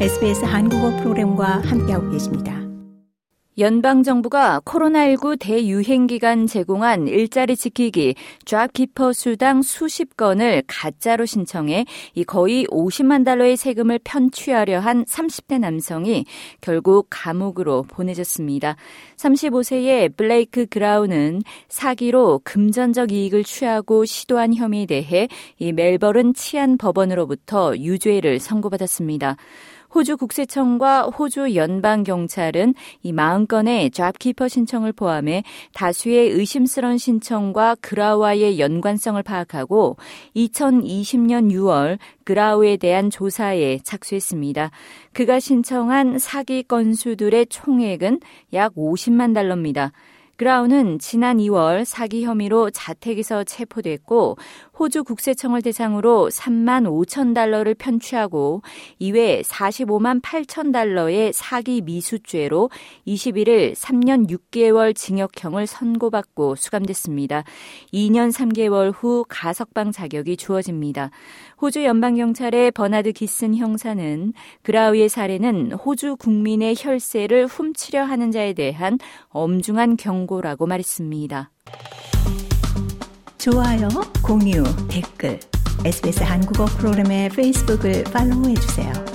SBS 한국어 프로그램과 함께하고 계십니다. 연방정부가 코로나19 대유행 기간 제공한 일자리 지키기 잡키퍼 수당 수십 건을 가짜로 신청해 이 거의 50만 달러의 세금을 편취하려 한 30대 남성이 결국 감옥으로 보내졌습니다. 35세의 블레이크 그라운은 사기로 금전적 이익을 취하고 시도한 혐의에 대해 이 멜버른 치안 법원으로부터 유죄를 선고받았습니다. 호주 국세청과 호주 연방경찰은 이 40건의 잡키퍼 신청을 포함해 다수의 의심스러운 신청과 그라와의 연관성을 파악하고 2020년 6월 그라우에 대한 조사에 착수했습니다. 그가 신청한 사기 건수들의 총액은 약 50만 달러입니다. 그라운은 지난 2월 사기 혐의로 자택에서 체포됐고 호주 국세청을 대상으로 3만 5천 달러를 편취하고 이외 45만 8천 달러의 사기 미수죄로 21일 3년 6개월 징역형을 선고받고 수감됐습니다. 2년 3개월 후 가석방 자격이 주어집니다. 호주 연방경찰의 버나드 기슨 형사는 그라우의 사례는 호주 국민의 혈세를 훔치려 하는 자에 대한 엄중한 경 고라고 말했습니다. 좋아요, 공유, 댓글, SBS 한국어 프로그램의 페이스북을 팔로우해주세요.